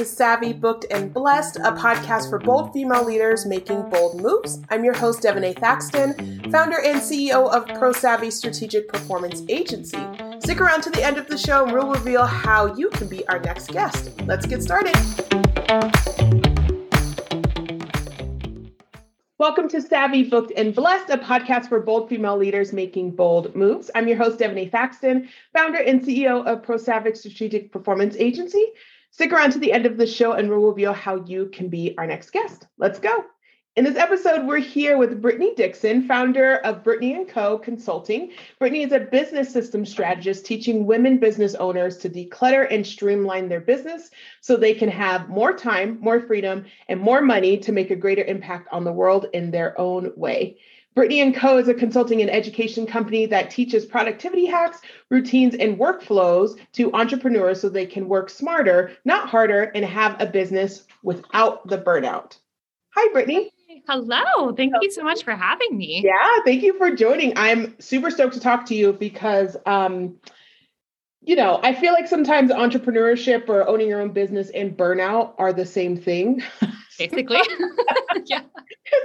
to Savvy, Booked, and Blessed, a podcast for bold female leaders making bold moves. I'm your host, Devonee Thaxton, founder and CEO of Pro Savvy Strategic Performance Agency. Stick around to the end of the show and we'll reveal how you can be our next guest. Let's get started. Welcome to Savvy, Booked, and Blessed, a podcast for bold female leaders making bold moves. I'm your host, Devonee Thaxton, founder and CEO of Pro Savvy Strategic Performance Agency. Stick around to the end of the show and we'll reveal how you can be our next guest. Let's go. In this episode, we're here with Brittany Dixon, founder of Brittany & Co. Consulting. Brittany is a business system strategist teaching women business owners to declutter and streamline their business so they can have more time, more freedom, and more money to make a greater impact on the world in their own way. Brittany & Co. is a consulting and education company that teaches productivity hacks, routines, and workflows to entrepreneurs so they can work smarter, not harder, and have a business without the burnout. Hi, Brittany. Hello. Thank you so much for having me. Yeah, thank you for joining. I'm super stoked to talk to you because um you know, I feel like sometimes entrepreneurship or owning your own business and burnout are the same thing. Basically. yeah.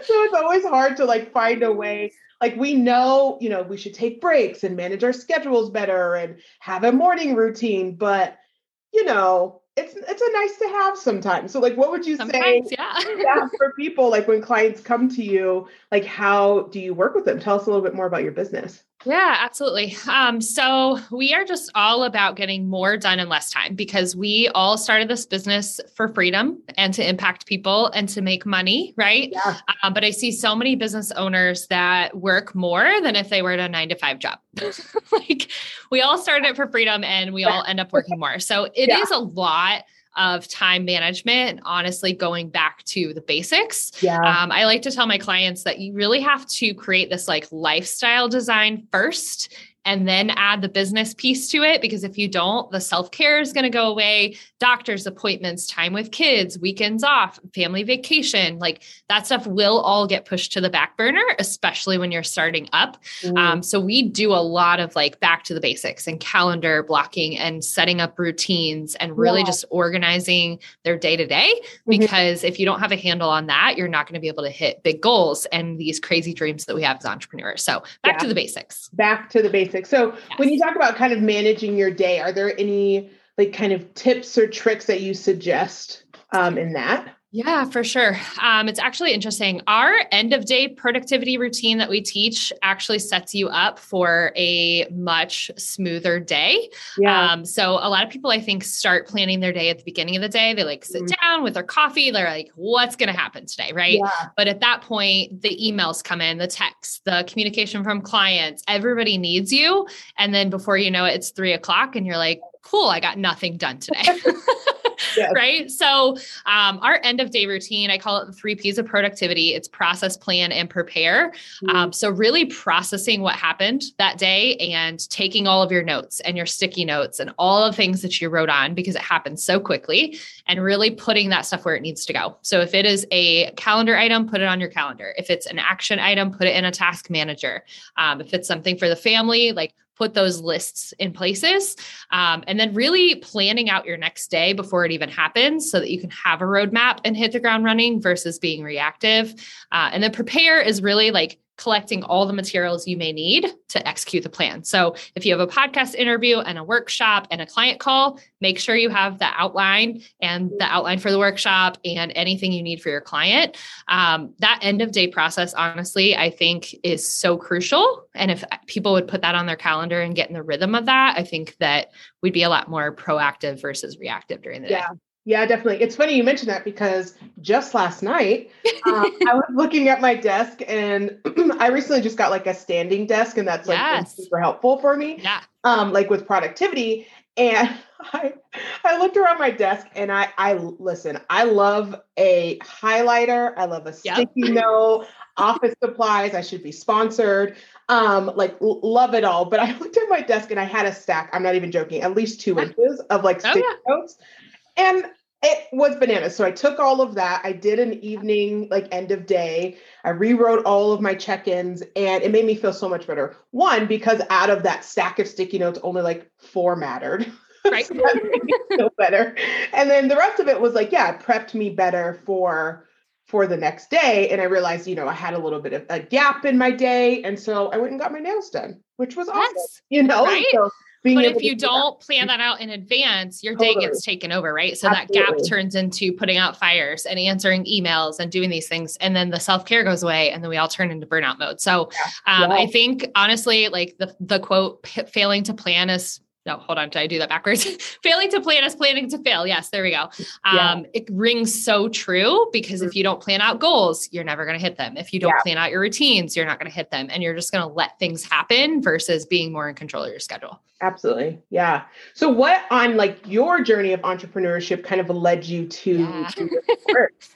So it's always hard to like find a way. Like we know, you know, we should take breaks and manage our schedules better and have a morning routine, but you know, it's it's a nice to have sometimes. So like what would you sometimes, say yeah. yeah, for people like when clients come to you, like how do you work with them? Tell us a little bit more about your business. Yeah, absolutely. Um, so we are just all about getting more done in less time because we all started this business for freedom and to impact people and to make money, right? Yeah. Um, but I see so many business owners that work more than if they were at a nine to five job. like we all started it for freedom and we all end up working more. So it Yeah. is a lot of time management and honestly going back to the basics. Yeah. Um, I like to tell my clients that you really have to create this like lifestyle design first and then add the business piece to it. Because if you don't, the self care is going to go away, doctor's appointments, time with kids, weekends off, family vacation like that stuff will all get pushed to the back burner, especially when you're starting up. Mm. Um, so we do a lot of like back to the basics and calendar blocking and setting up routines and really Yeah. just organizing their day to day. Because if you don't have a handle on that, you're not going to be able to hit big goals and these crazy dreams that we have as entrepreneurs. So back Yeah. to the basics. back to the basics. So when you talk about kind of managing your day, are there any like kind of tips or tricks that you suggest um, in that? Yeah, for sure. Um, it's actually interesting. Our end of day productivity routine that we teach actually sets you up for a much smoother day. Um, so a lot of people, I think, start planning their day at the beginning of the day. They like sit Mhm. down with their coffee. They're like, what's going to happen today? Right. yeah. But at that point, the emails come in, the texts, the communication from clients, everybody needs you. And then before you know it, it's three o'clock and you're like, cool, I got nothing done today. Yes. Right. So, um, our end of day routine, I call it the three P's of productivity it's process, plan, and prepare. Um, so, really processing what happened that day and taking all of your notes and your sticky notes and all of the things that you wrote on because it happened so quickly and really putting that stuff where it needs to go. So, if it is a calendar item, put it on your calendar. If it's an action item, put it in a task manager. Um, if it's something for the family, like put those lists in places um, and then really planning out your next day before it even happens so that you can have a roadmap and hit the ground running versus being reactive uh, and then prepare is really like collecting all the materials you may need to execute the plan. So if you have a podcast interview and a workshop and a client call, make sure you have the outline and the outline for the workshop and anything you need for your client. Um, that end of day process, honestly, I think is so crucial. And if people would put that on their calendar and get in the rhythm of that, I think that we'd be a lot more proactive versus reactive during the day. Yeah. Definitely. It's funny you mentioned that because just last night um, I was looking at my desk and I recently just got like a standing desk and that's like Yes. super helpful for me. Yeah. um, like with productivity. And I, I looked around my desk and I, I listen. I love a highlighter. I love a Yep. sticky note, office supplies. I should be sponsored. Um, like l- love it all. But I looked at my desk and I had a stack. I'm not even joking. At least two inches of like Oh, sticky yeah. notes, and it was bananas. So I took all of that. I did an evening, like end of day. I rewrote all of my check-ins and it made me feel so much better. One, because out of that stack of sticky notes, only like four mattered. Right. so feel better. And then the rest of it was like, yeah, it prepped me better for for the next day. And I realized, you know, I had a little bit of a gap in my day. And so I went and got my nails done, which was awesome. You know, right? so but if you don't that. plan that out in advance, your totally. day gets taken over, right? So Absolutely. that gap turns into putting out fires and answering emails and doing these things. And then the self care goes away and then we all turn into burnout mode. So. Um, yeah. I think honestly, like the, the quote, failing to plan is no, hold on. Did I do that backwards? Failing to plan is planning to fail. Yes, there we go. Um, yeah. It rings so true because mm-hmm. if you don't plan out goals, you're never going to hit them. If you don't yeah. plan out your routines, you're not going to hit them. And you're just going to let things happen versus being more in control of your schedule. Absolutely. Yeah. So what on like your journey of entrepreneurship kind of led you to, yeah.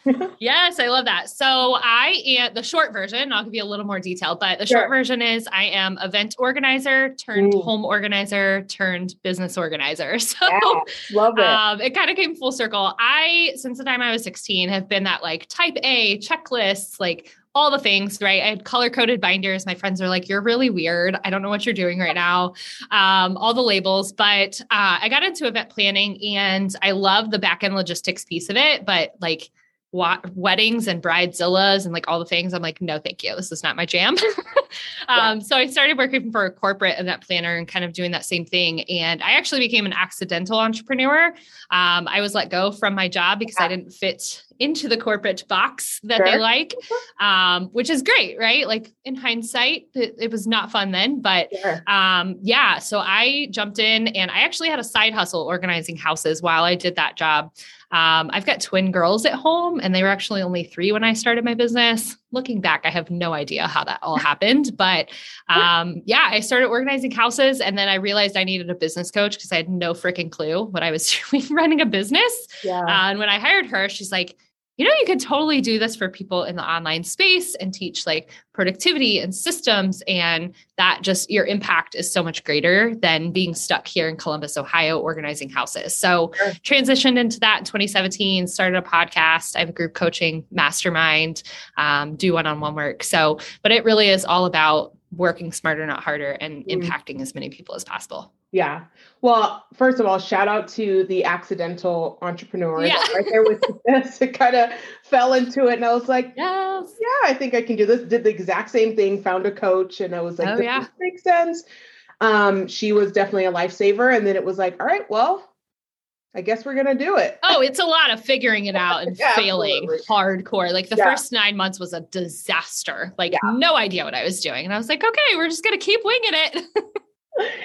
to yes, I love that. So I am the short version, I'll give you a little more detail, but the sure. short version is I am event organizer turned Ooh. home organizer turned business organizer. So yeah, love it. Um, it kind of came full circle. I, since the time I was 16, have been that like type A checklists, like all the things, right? I had color coded binders. My friends are like, you're really weird. I don't know what you're doing right now. Um, all the labels, but uh, I got into event planning and I love the back end logistics piece of it. But like, weddings and bridezillas and like all the things. I'm like, no, thank you. This is not my jam. um, yeah. So I started working for a corporate event planner and kind of doing that same thing. And I actually became an accidental entrepreneur. Um, I was let go from my job because yeah. I didn't fit into the corporate box that sure. they like, um, which is great, right? Like in hindsight, it, it was not fun then, but sure. um, yeah. So I jumped in and I actually had a side hustle organizing houses while I did that job. Um, I've got twin girls at home, and they were actually only three when I started my business. Looking back, I have no idea how that all happened. But um, yeah, I started organizing houses, and then I realized I needed a business coach because I had no freaking clue what I was doing running a business. Yeah. Uh, and when I hired her, she's like, you know, you could totally do this for people in the online space and teach like productivity and systems. And that just your impact is so much greater than being stuck here in Columbus, Ohio, organizing houses. So sure. transitioned into that in 2017, started a podcast. I have a group coaching mastermind, um, do one-on-one work. So, but it really is all about working smarter, not harder, and mm. impacting as many people as possible. Yeah. Well, first of all, shout out to the accidental entrepreneur yeah. right there with this. It kind of fell into it, and I was like, "Yes, yeah, I think I can do this." Did the exact same thing. Found a coach, and I was like, "Oh yeah, makes sense." Um, she was definitely a lifesaver, and then it was like, "All right, well, I guess we're gonna do it. Oh, it's a lot of figuring it out and yeah, failing absolutely. hardcore. Like the yeah. first nine months was a disaster. Like no idea what I was doing. And I was like, okay, we're just gonna keep winging it.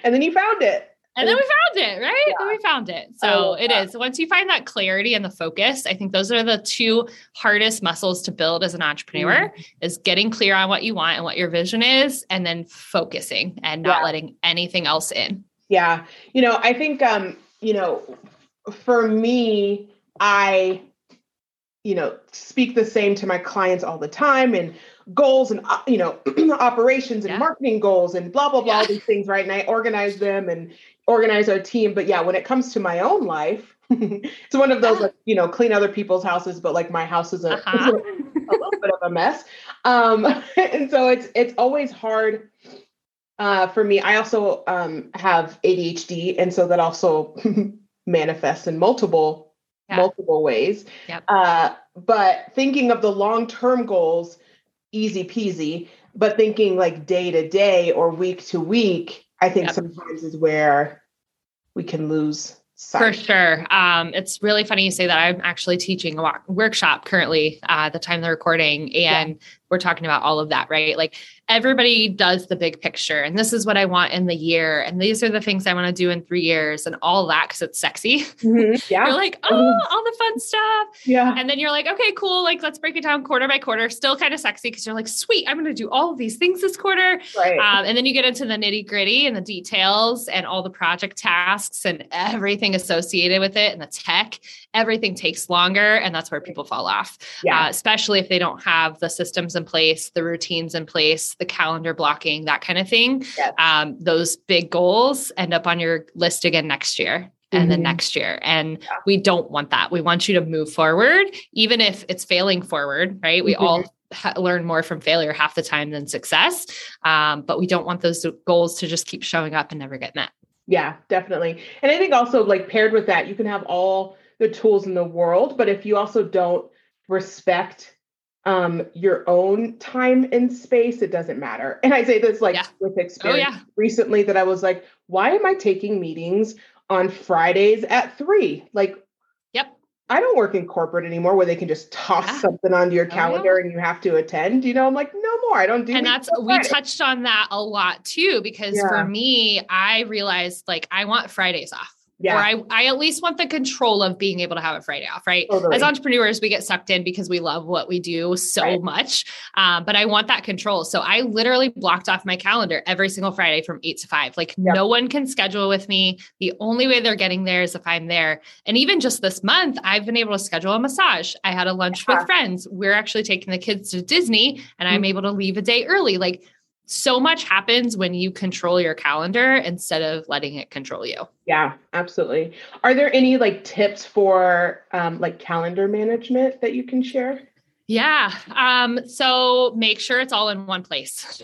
and then you found it. And then we found it, right? Yeah. Then we found it. So it that. is. Once you find that clarity and the focus, I think those are the two hardest muscles to build as an entrepreneur mm. is getting clear on what you want and what your vision is, and then focusing and not yeah. letting anything else in. Yeah. You know, I think um, you know, for me, I, you know, speak the same to my clients all the time and goals and, uh, you know, operations and yeah. marketing goals and blah, blah, blah, yeah. these things, right? And I organize them and organize our team. But yeah, when it comes to my own life, it's one of those, like, you know, clean other people's houses, but like my house is a, uh-huh. a, a little bit of a mess. Um, and so it's, it's always hard uh, for me. I also um, have ADHD. And so that also manifests in multiple yeah. multiple ways. Yep. Uh, but thinking of the long term goals, easy peasy. But thinking like day to day or week to week, I think yep. sometimes is where we can lose sight. For sure. Um, it's really funny you say that. I'm actually teaching a workshop currently uh, at the time of the recording, and yeah. We're talking about all of that, right? Like everybody does the big picture and this is what I want in the year. And these are the things I want to do in three years and all that because it's sexy. Mm-hmm. Yeah. you're like, oh, mm-hmm. all the fun stuff. Yeah. And then you're like, okay, cool. Like, let's break it down quarter by quarter. Still kind of sexy because you're like, sweet, I'm going to do all of these things this quarter. Right. Um, and then you get into the nitty gritty and the details and all the project tasks and everything associated with it and the tech. Everything takes longer. And that's where people fall off. Yeah. Uh, especially if they don't have the systems in place, the routines in place the calendar blocking, that kind of thing. Yes. Um, those big goals end up on your list again next year and mm-hmm. then next year. And yeah. we don't want that. We want you to move forward, even if it's failing forward, right? We mm-hmm. all ha- learn more from failure half the time than success. Um, but we don't want those goals to just keep showing up and never get met. Yeah, definitely. And I think also like paired with that, you can have all the tools in the world, but if you also don't respect um your own time and space, it doesn't matter. And I say this like Yeah. with Oh, experience yeah. recently that I was like, why am I taking meetings on Fridays at three? Like Yep. I don't work in corporate anymore where they can just toss Yeah. something onto your Oh, calendar and you have to attend. You know, I'm like, no more. I don't do that. and that's we Friday. touched on that a lot too because for me i realized like i want fridays off Yeah. or I, I at least want the control of being able to have a friday off right Totally. as entrepreneurs we get sucked in because we love what we do so Right. much um, but i want that control so i literally blocked off my calendar every single friday from eight to five like Yep. no one can schedule with me the only way they're getting there is if i'm there and even just this month i've been able to schedule a massage i had a lunch Yeah. with friends we're actually taking the kids to disney and i'm Mhm. able to leave a day early like so much happens when you control your calendar instead of letting it control you Yeah, absolutely. Are there any like tips for um, like calendar management that you can share? Yeah. Um, so make sure it's all in one place.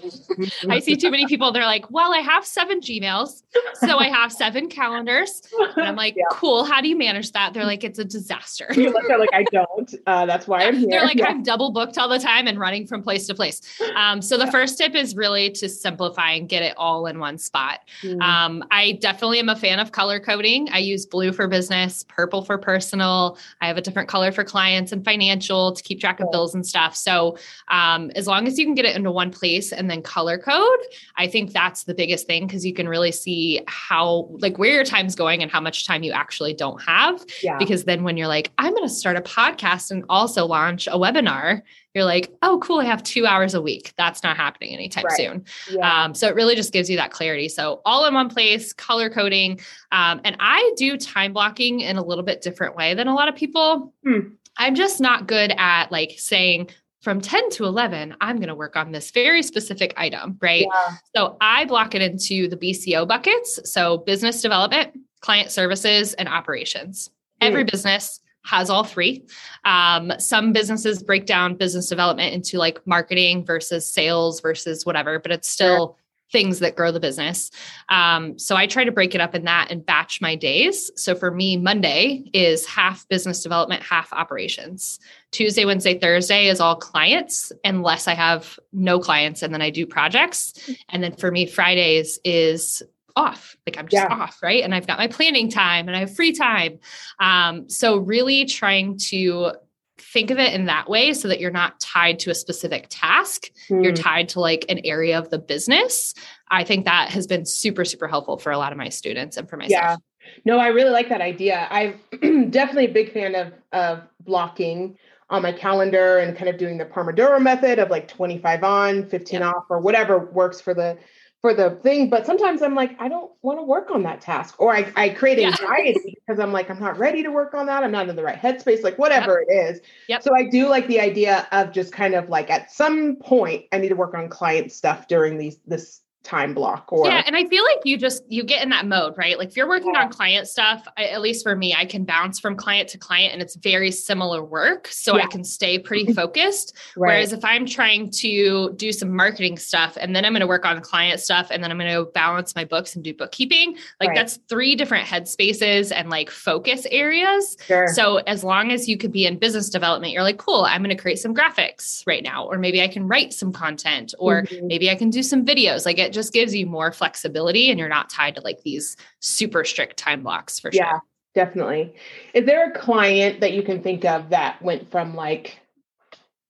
I see too many people, they're like, well, I have seven Gmails. So I have seven calendars. And I'm like, Yeah. cool. How do you manage that? They're like, it's a disaster. You look at like I don't. Uh, that's why I'm here. They're like, Yeah. I'm double booked all the time and running from place to place. Um, so the first tip is really to simplify and get it all in one spot. Mm, Um, I definitely am a fan of color coding. I use blue for business, purple for personal. I have a different color for clients and financial to keep track of Bills and stuff. So, um, as long as you can get it into one place and then color code, I think that's the biggest thing because you can really see how, like, where your time's going and how much time you actually don't have. yeah. Because then when you're like, I'm going to start a podcast and also launch a webinar, you're like, oh, cool, I have two hours a week. That's not happening anytime Right. soon. yeah. Um, so it really just gives you that clarity. So all in one place, color coding. Um, and I do time blocking in a little bit different way than a lot of people. Hmm. I'm just not good at like saying from 10 to 11, I'm going to work on this very specific item, right? yeah. So I block it into the BCO buckets. So business development, client services, and operations. Every business has all three. Um, some businesses break down business development into like marketing versus sales versus whatever, but it's still things that grow the business. Um, so I try to break it up in that and batch my days. So for me, Monday is half business development, half operations. Tuesday, Wednesday, Thursday is all clients, unless I have no clients and then I do projects. And then for me, Fridays is off. Like I'm just Yeah. off, right? And I've got my planning time and I have free time. Um, so really trying to think of it in that way so that you're not tied to a specific task. You're Mm, tied to like an area of the business. I think that has been super, super helpful for a lot of my students and for myself. yeah. No, I really like that idea. I'm definitely a big fan of of blocking on my calendar and kind of doing the Pomodoro method of like 25 on, 15 Yeah. off, or whatever works for the for the thing. But sometimes I'm like, I don't want to work on that task, or I, I create Yeah. anxiety because I'm like, I'm not ready to work on that. I'm not in the right headspace, like whatever it is. Yep. So I do like the idea of just kind of like at some point I need to work on client stuff during these this time block or yeah, and I feel like you just you get in that mode, right? Like if you're working Yeah. on client stuff, I, at least for me, I can bounce from client to client, and it's very similar work, so I can stay pretty focused. right. Whereas if I'm trying to do some marketing stuff, and then I'm going to work on client stuff, and then I'm going to balance my books and do bookkeeping, like Right. that's three different headspaces and like focus areas. sure. So as long as you could be in business development, you're like, cool, I'm going to create some graphics right now, or maybe I can write some content, or Mhm. maybe I can do some videos. Like it just gives you more flexibility and you're not tied to like these super strict time blocks for Yeah. sure. Yeah, definitely. Is there a client that you can think of that went from like,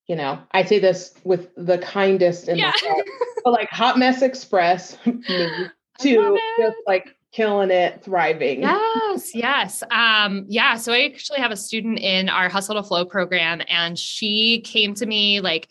you know, I say this with the kindest in Yeah. the world, but like Hot Mess Express to just like killing it, thriving. Yes, yes. Um, yeah. So I actually have a student in our Hustle to Flow program, and she came to me like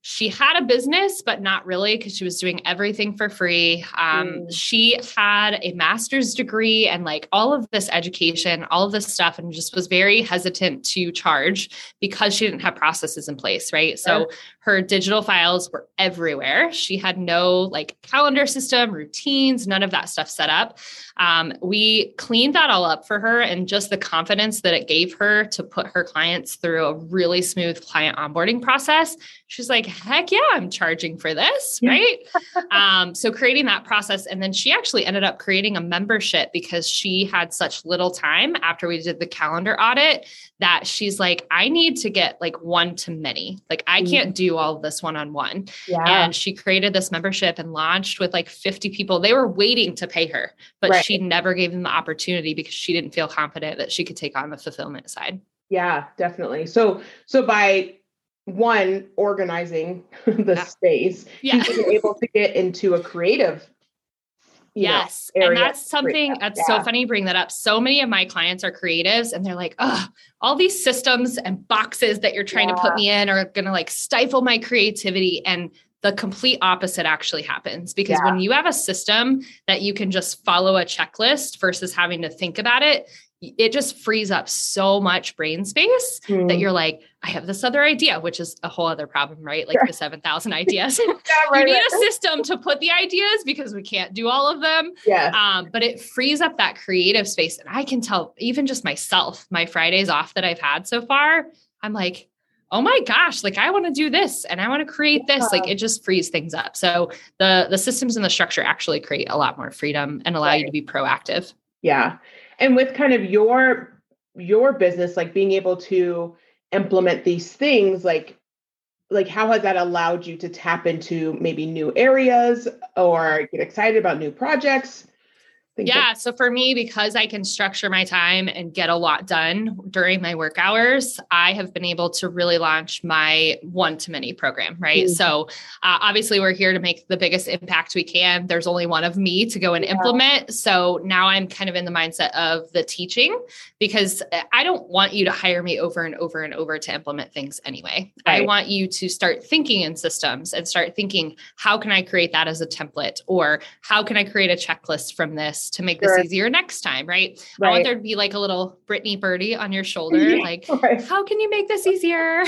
she had a business, but not really because she was doing everything for free. Um, Mm. She had a master's degree and like all of this education, all of this stuff, and just was very hesitant to charge because she didn't have processes in place. Right. So her digital files were everywhere. She had no like calendar system, routines, none of that stuff set up. Um, we cleaned that all up for her and just the confidence that it gave her to put her clients through a really smooth client onboarding process. She's like, heck yeah, I'm charging for this, right? um, so creating that process. And then she actually ended up creating a membership because she had such little time after we did the calendar audit that she's like, I need to get like one to many. Like I mm-hmm. can't do all of this one on one. Yeah. And she created this membership and launched with like 50 people. They were waiting to pay her, but right. she never gave them the opportunity because she didn't feel confident that she could take on the fulfillment side. Yeah, definitely. So so by one organizing the yeah. space, yeah. he's able to get into a creative yes. Know, and that's something that's yeah. so funny you bring that up. So many of my clients are creatives and they're like, oh, all these systems and boxes that you're trying yeah. to put me in are going to like stifle my creativity. And the complete opposite actually happens because yeah. when you have a system that you can just follow a checklist versus having to think about it, it just frees up so much brain space mm. that hmm. you're like, I have this other idea, which is a whole other problem, right? Like sure. the 7,000 ideas. yeah, right, you need right. a system to put the ideas because we can't do all of them. Yeah. Um, but it frees up that creative space. And I can tell, even just myself, my Fridays off that I've had so far, I'm like, oh my gosh like i want to do this and i want to create this yeah. like it just frees things up so the the systems and the structure actually create a lot more freedom and allow right. you to be proactive yeah and with kind of your your business like being able to implement these things like like how has that allowed you to tap into maybe new areas or get excited about new projects yeah. So for me, because I can structure my time and get a lot done during my work hours, I have been able to really launch my one to many program. Right. Mm-hmm. So uh, obviously, we're here to make the biggest impact we can. There's only one of me to go and yeah. implement. So now I'm kind of in the mindset of the teaching because I don't want you to hire me over and over and over to implement things anyway. Right. I want you to start thinking in systems and start thinking, how can I create that as a template? Or how can I create a checklist from this? To make sure. this easier next time, right? right? I want there to be like a little Brittany birdie on your shoulder, yeah, like, right. how can you make this easier?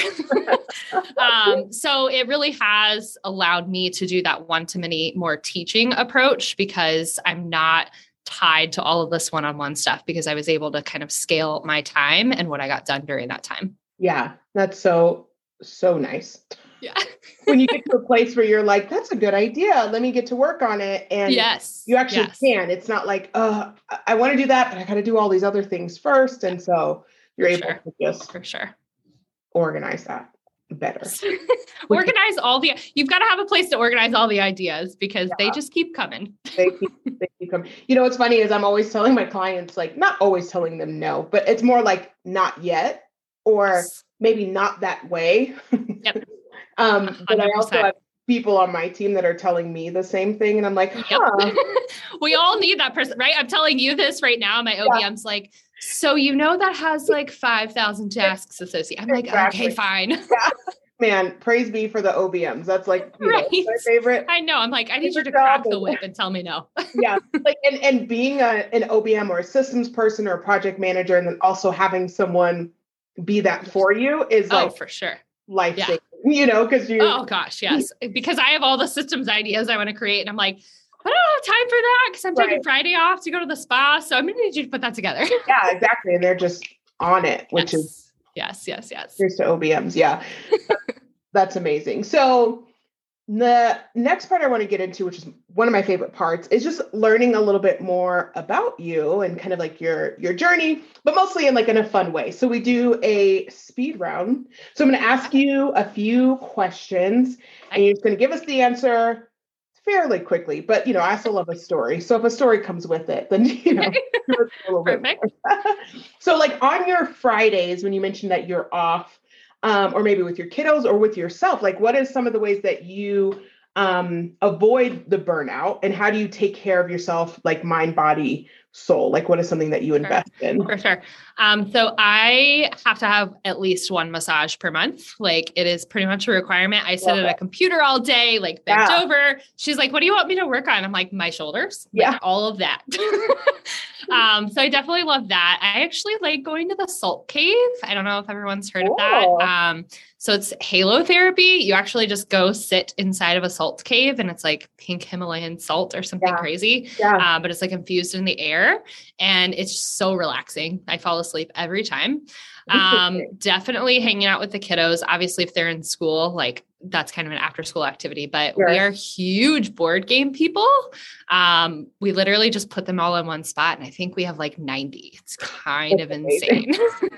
um, so it really has allowed me to do that one to many more teaching approach because I'm not tied to all of this one-on-one stuff because I was able to kind of scale my time and what I got done during that time. Yeah, that's so so nice. Yeah. when you get to a place where you're like, that's a good idea. Let me get to work on it. And yes, you actually yes. can. It's not like, uh, I want to do that, but I got to do all these other things first. And so you're For able sure. to just for sure organize that better. organize all the you've got to have a place to organize all the ideas because yeah. they just keep coming. they keep they keep coming. You know what's funny is I'm always telling my clients, like not always telling them no, but it's more like not yet or yes. maybe not that way. Yep. Um, 100%. but I also have people on my team that are telling me the same thing. And I'm like, huh. Yep. we all need that person, right? I'm telling you this right now. My OBM's yeah. like, so you know that has like 5,000 tasks associated. I'm like, exactly. okay, fine. Yeah. Man, praise be for the OBMs. That's like right. know, my favorite. I know. I'm like, I need you to crack the whip and tell me no. yeah. Like and, and being a, an OBM or a systems person or a project manager, and then also having someone be that for you is oh, like for sure life yeah. You know, because you. Oh gosh, yes, because I have all the systems ideas I want to create, and I'm like, I don't have time for that because I'm right. taking Friday off to go to the spa, so I'm gonna need you to put that together. yeah, exactly, and they're just on it, which yes. is yes, yes, yes. Here's to OBMs, yeah, that's amazing. So the next part I want to get into, which is one of my favorite parts, is just learning a little bit more about you and kind of like your your journey, but mostly in like in a fun way. So we do a speed round. So I'm going to ask you a few questions, and you're just going to give us the answer fairly quickly. But you know, I still love a story. So if a story comes with it, then you know, Perfect. so like on your Fridays, when you mentioned that you're off um, or maybe with your kiddos or with yourself like what is some of the ways that you um, avoid the burnout and how do you take care of yourself like mind body soul? Like what is something that you invest sure. in? For sure um, so i have to have at least one massage per month like it is pretty much a requirement i sit Love at it. a computer all day like bent yeah. over she's like what do you want me to work on i'm like my shoulders yeah like, all of that um, so I definitely love that. I actually like going to the salt cave. I don't know if everyone's heard of that. Um, so it's halo therapy. You actually just go sit inside of a salt cave and it's like pink Himalayan salt or something yeah. crazy. Yeah. Uh, but it's like infused in the air and it's so relaxing. I fall asleep every time. Um, definitely hanging out with the kiddos. Obviously, if they're in school, like that's kind of an after school activity, but Sure. we are huge board game people. Um, we literally just put them all in one spot, and I think we have like 90. It's kind That's of amazing. insane.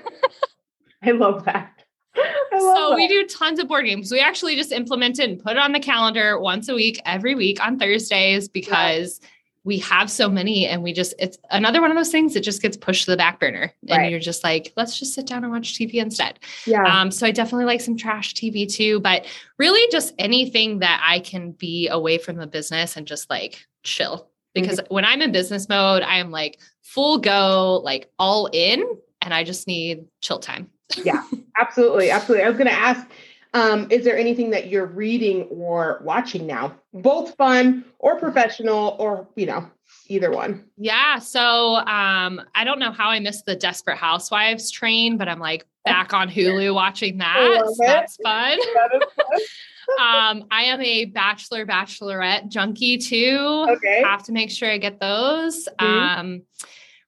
I love that. I so we do tons of board games. We actually just implemented and put it on the calendar once a week, every week on Thursdays because we have so many and we just it's another one of those things that just gets pushed to the back burner and Right. you're just like let's just sit down and watch tv instead yeah. um so i definitely like some trash tv too but really just anything that i can be away from the business and just like chill because when i'm in business mode i am like full go like all in and i just need chill time Yeah, Absolutely, absolutely. I was going to ask, um, is there anything that you're reading or watching now, both fun or professional, or you know, either one? Yeah. So um, I don't know how I missed the Desperate Housewives train, but I'm like back on Hulu watching that. So that's fun. That is Um, I am a Bachelor Bachelorette junkie too. fun. okay. Have to make sure I get those. Mhm. Um,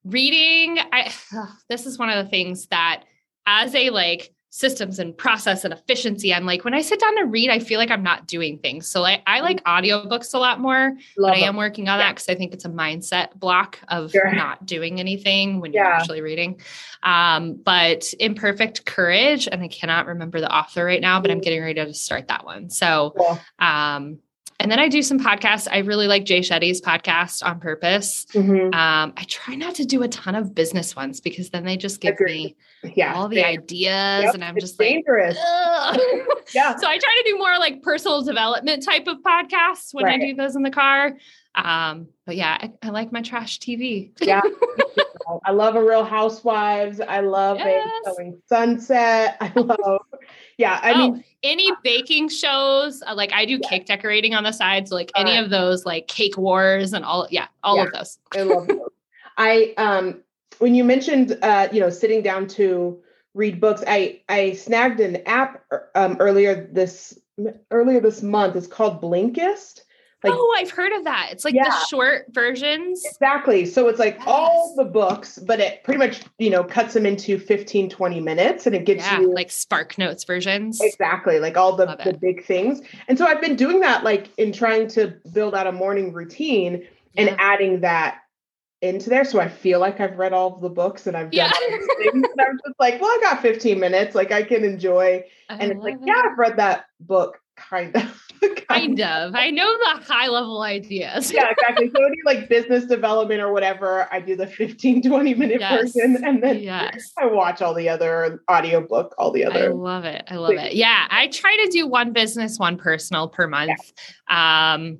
reading, I this is one of the things that as a like systems and process and efficiency, I'm like when I sit down to read, I feel like I'm not doing things. So like I like audiobooks a lot more Love but I am working on Yeah. that because I think it's a mindset block of Sure. not doing anything when you're actually reading. Um, but Imperfect Courage, and I cannot remember the author right now, but I'm Mhm. getting ready to start that one. So, Cool. um, and then I do some podcasts. I really like Jay Shetty's podcast on purpose. Mhm. Um, I try not to do a ton of business ones because then they just give Agreed. me Yeah. all the ideas, Yep, and I'm it's just dangerous. "Ugh." yeah. so I try to do more like personal development type of podcasts when I do those in the car. Um, but yeah, I, I like my trash TV. Yeah. I love a Real Housewives. I love Yes. a Selling Sunset. I love. Yeah. I oh, mean, any baking shows, uh, like I do Yeah. cake decorating on the side. So like any of those, like Cake Wars and all, yeah, all of those. I love those. I um when you mentioned uh you know sitting down to read books, I I snagged an app um earlier this earlier this month. It's called Blinkist. Like oh, I've heard of that. It's like Yeah. the short versions. exactly. So it's like all the books, but it pretty much, you know, cuts them into 15 20 minutes and it gets Yeah, you like Spark Notes versions. Exactly, like all the, the big things. And so I've been doing that like in trying to build out a morning routine and adding that into there. So I feel like I've read all of the books and I've done Yeah. all these things. And I'm just like, well, I got 15 minutes. Like I can enjoy. I And it's like, love yeah. I've read that book kind of. kind of. I know the high level ideas. yeah, exactly. So any like business development or whatever, I do the 15, 20 minute Yes. version and then yes. I watch all the other audiobook, all the other. I love it. I love it. Yeah. I try to do one business, one personal per month. Um,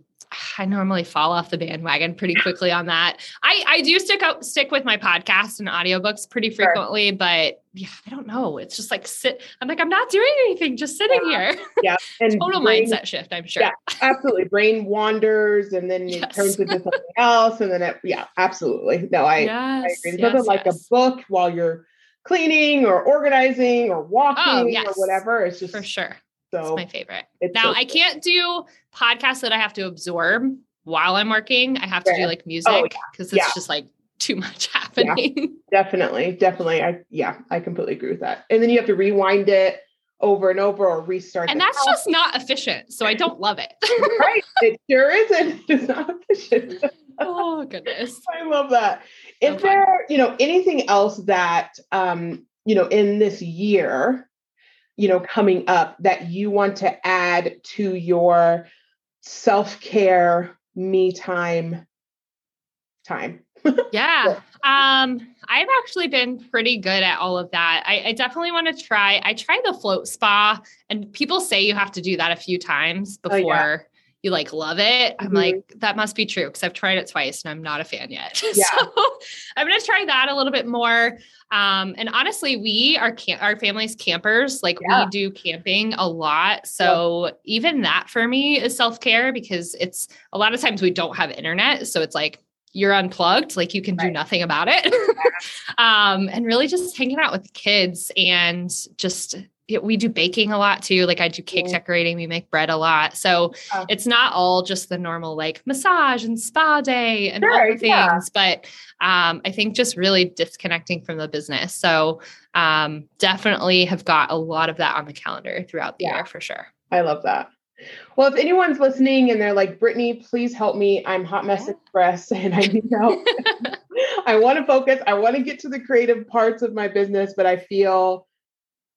I normally fall off the bandwagon pretty quickly on that. I, I do stick out stick with my podcast and audiobooks pretty Sure. frequently, but yeah, I don't know. It's just like sit. I'm like, I'm not doing anything, just sitting here. yeah. And Total brain- mindset shift, I'm sure. Yeah. absolutely brain wanders and then it turns into something else and then it yeah absolutely no i, yes, I agree yes, like yes. a book while you're cleaning or organizing or oh, walking Oh, yes. or whatever it's just for sure. so It's my favorite. it's Now so I can't do podcasts that I have to absorb while I'm working. I have to do like oh, music Oh, because yeah. it's just like too much happening. definitely definitely i yeah i completely agree with that and then you have to rewind it over and over or restart and that's house. just not efficient. So I don't love it. right it sure isn't it's not efficient oh goodness. I love that. Is So fun. there, you know, anything else that um, you know, in this year, you know, coming up that you want to add to your self-care, me time time? Yeah. Um, I've actually been pretty good at all of that. I, I definitely want to try. I tried the float spa, and people say you have to do that a few times Oh, yeah. before you like love it. I'm Mhm. like, that must be true because I've tried it twice and I'm not a fan yet. Yeah. so I'm gonna try that a little bit more. Um, and honestly, we are camp our family's campers. Like Yeah. we do camping a lot. So even that for me is self-care because it's a lot of times we don't have internet. So it's like you're unplugged, like you can do nothing about it. um, and really just hanging out with the kids and just we do baking a lot too. Like I do cake decorating, we make bread a lot. So Oh. it's not all just the normal like massage and spa day and all the things, yeah. but um, I think just really disconnecting from the business. So um, definitely have got a lot of that on the calendar throughout the Yeah. year for sure. I love that. Well, if anyone's listening and they're like, Brittany, please help me. I'm Hot Mess yeah. Express and I need help. I want to focus. I want to get to the creative parts of my business, but I feel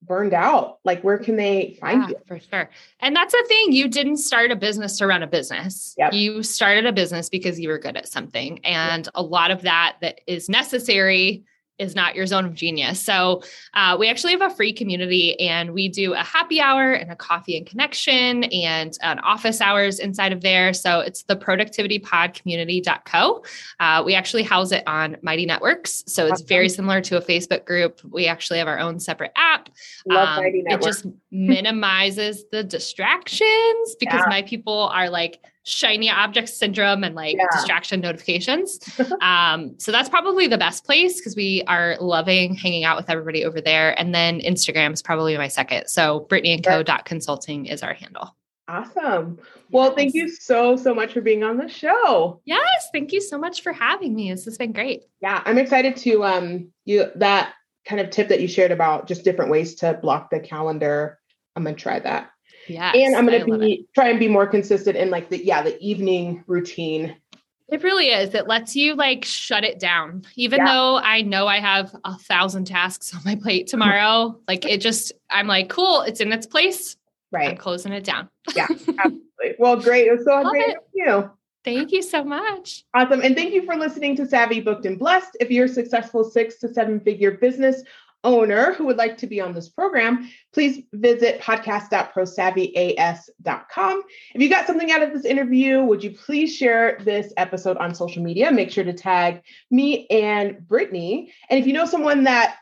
burned out. Like, where can they find yeah, you? For sure. And that's the thing. You didn't start a business to run a business. Yep. You started a business because you were good at something. And yep. a lot of that that is necessary is not your zone of genius. So uh, we actually have a free community and we do a happy hour and a coffee and connection and an office hours inside of there. So it's the productivitypodcommunity.co. Uh, we actually house it on Mighty Networks. So it's awesome. very similar to a Facebook group. We actually have our own separate app. Love um, Mighty. It just minimizes the distractions because yeah. my people are like, shiny object syndrome and like yeah. distraction notifications. um, so that's probably the best place because we are loving hanging out with everybody over there. And then Instagram is probably my second. So Brittany and Co. consulting is our handle. Awesome. Well, yes. thank you so, so much for being on the show. Yes. Thank you so much for having me. This has been great. Yeah. I'm excited to um you that kind of tip that you shared about just different ways to block the calendar. I'm gonna try that. Yeah. And I'm going to be try and be more consistent in like the yeah, the evening routine. It really is. It lets you like shut it down. Even yeah. though I know I have a thousand tasks on my plate tomorrow, like it just I'm like, cool, it's in its place. Right. I'm closing it down. yeah, absolutely. Well, great. It was so Love great you. Thank you so much. Awesome. And thank you for listening to Savvy Booked and Blessed. If you're a successful six to seven figure business owner who would like to be on this program, please visit podcast.prosavvyas.com. If you got something out of this interview, would you please share this episode on social media? Make sure to tag me and Brittany. And if you know someone that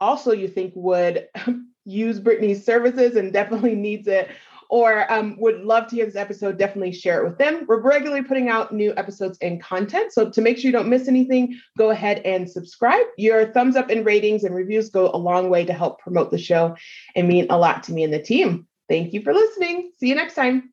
also you think would use Brittany's services and definitely needs it, or um, would love to hear this episode, definitely share it with them. We're regularly putting out new episodes and content. So to make sure you don't miss anything, go ahead and subscribe. Your thumbs up and ratings and reviews go a long way to help promote the show and mean a lot to me and the team. Thank you for listening. See you next time.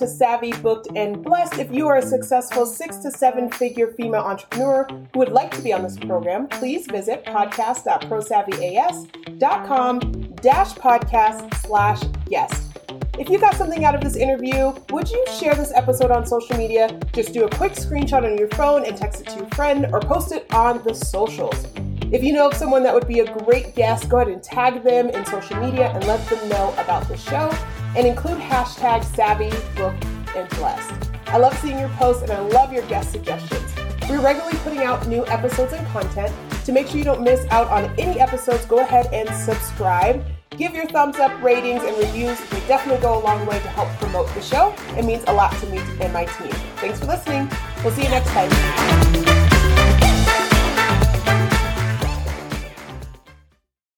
To Savvy Booked and Blessed. If you are a successful six to seven figure female entrepreneur who would like to be on this program, please visit podcast.prosavvyas.com dash podcast slash guest. If you got something out of this interview, would you share this episode on social media? Just do a quick screenshot on your phone and text it to your friend or post it on the socials. If you know of someone that would be a great guest, go ahead and tag them in social media and let them know about the show and include hashtag savvy book and blessed. I love seeing your posts and I love your guest suggestions. We're regularly putting out new episodes and content. To make sure you don't miss out on any episodes, go ahead and subscribe. Give your thumbs up, ratings, and reviews. They definitely go a long way to help promote the show. It means a lot to me and my team. Thanks for listening. We'll see you next time.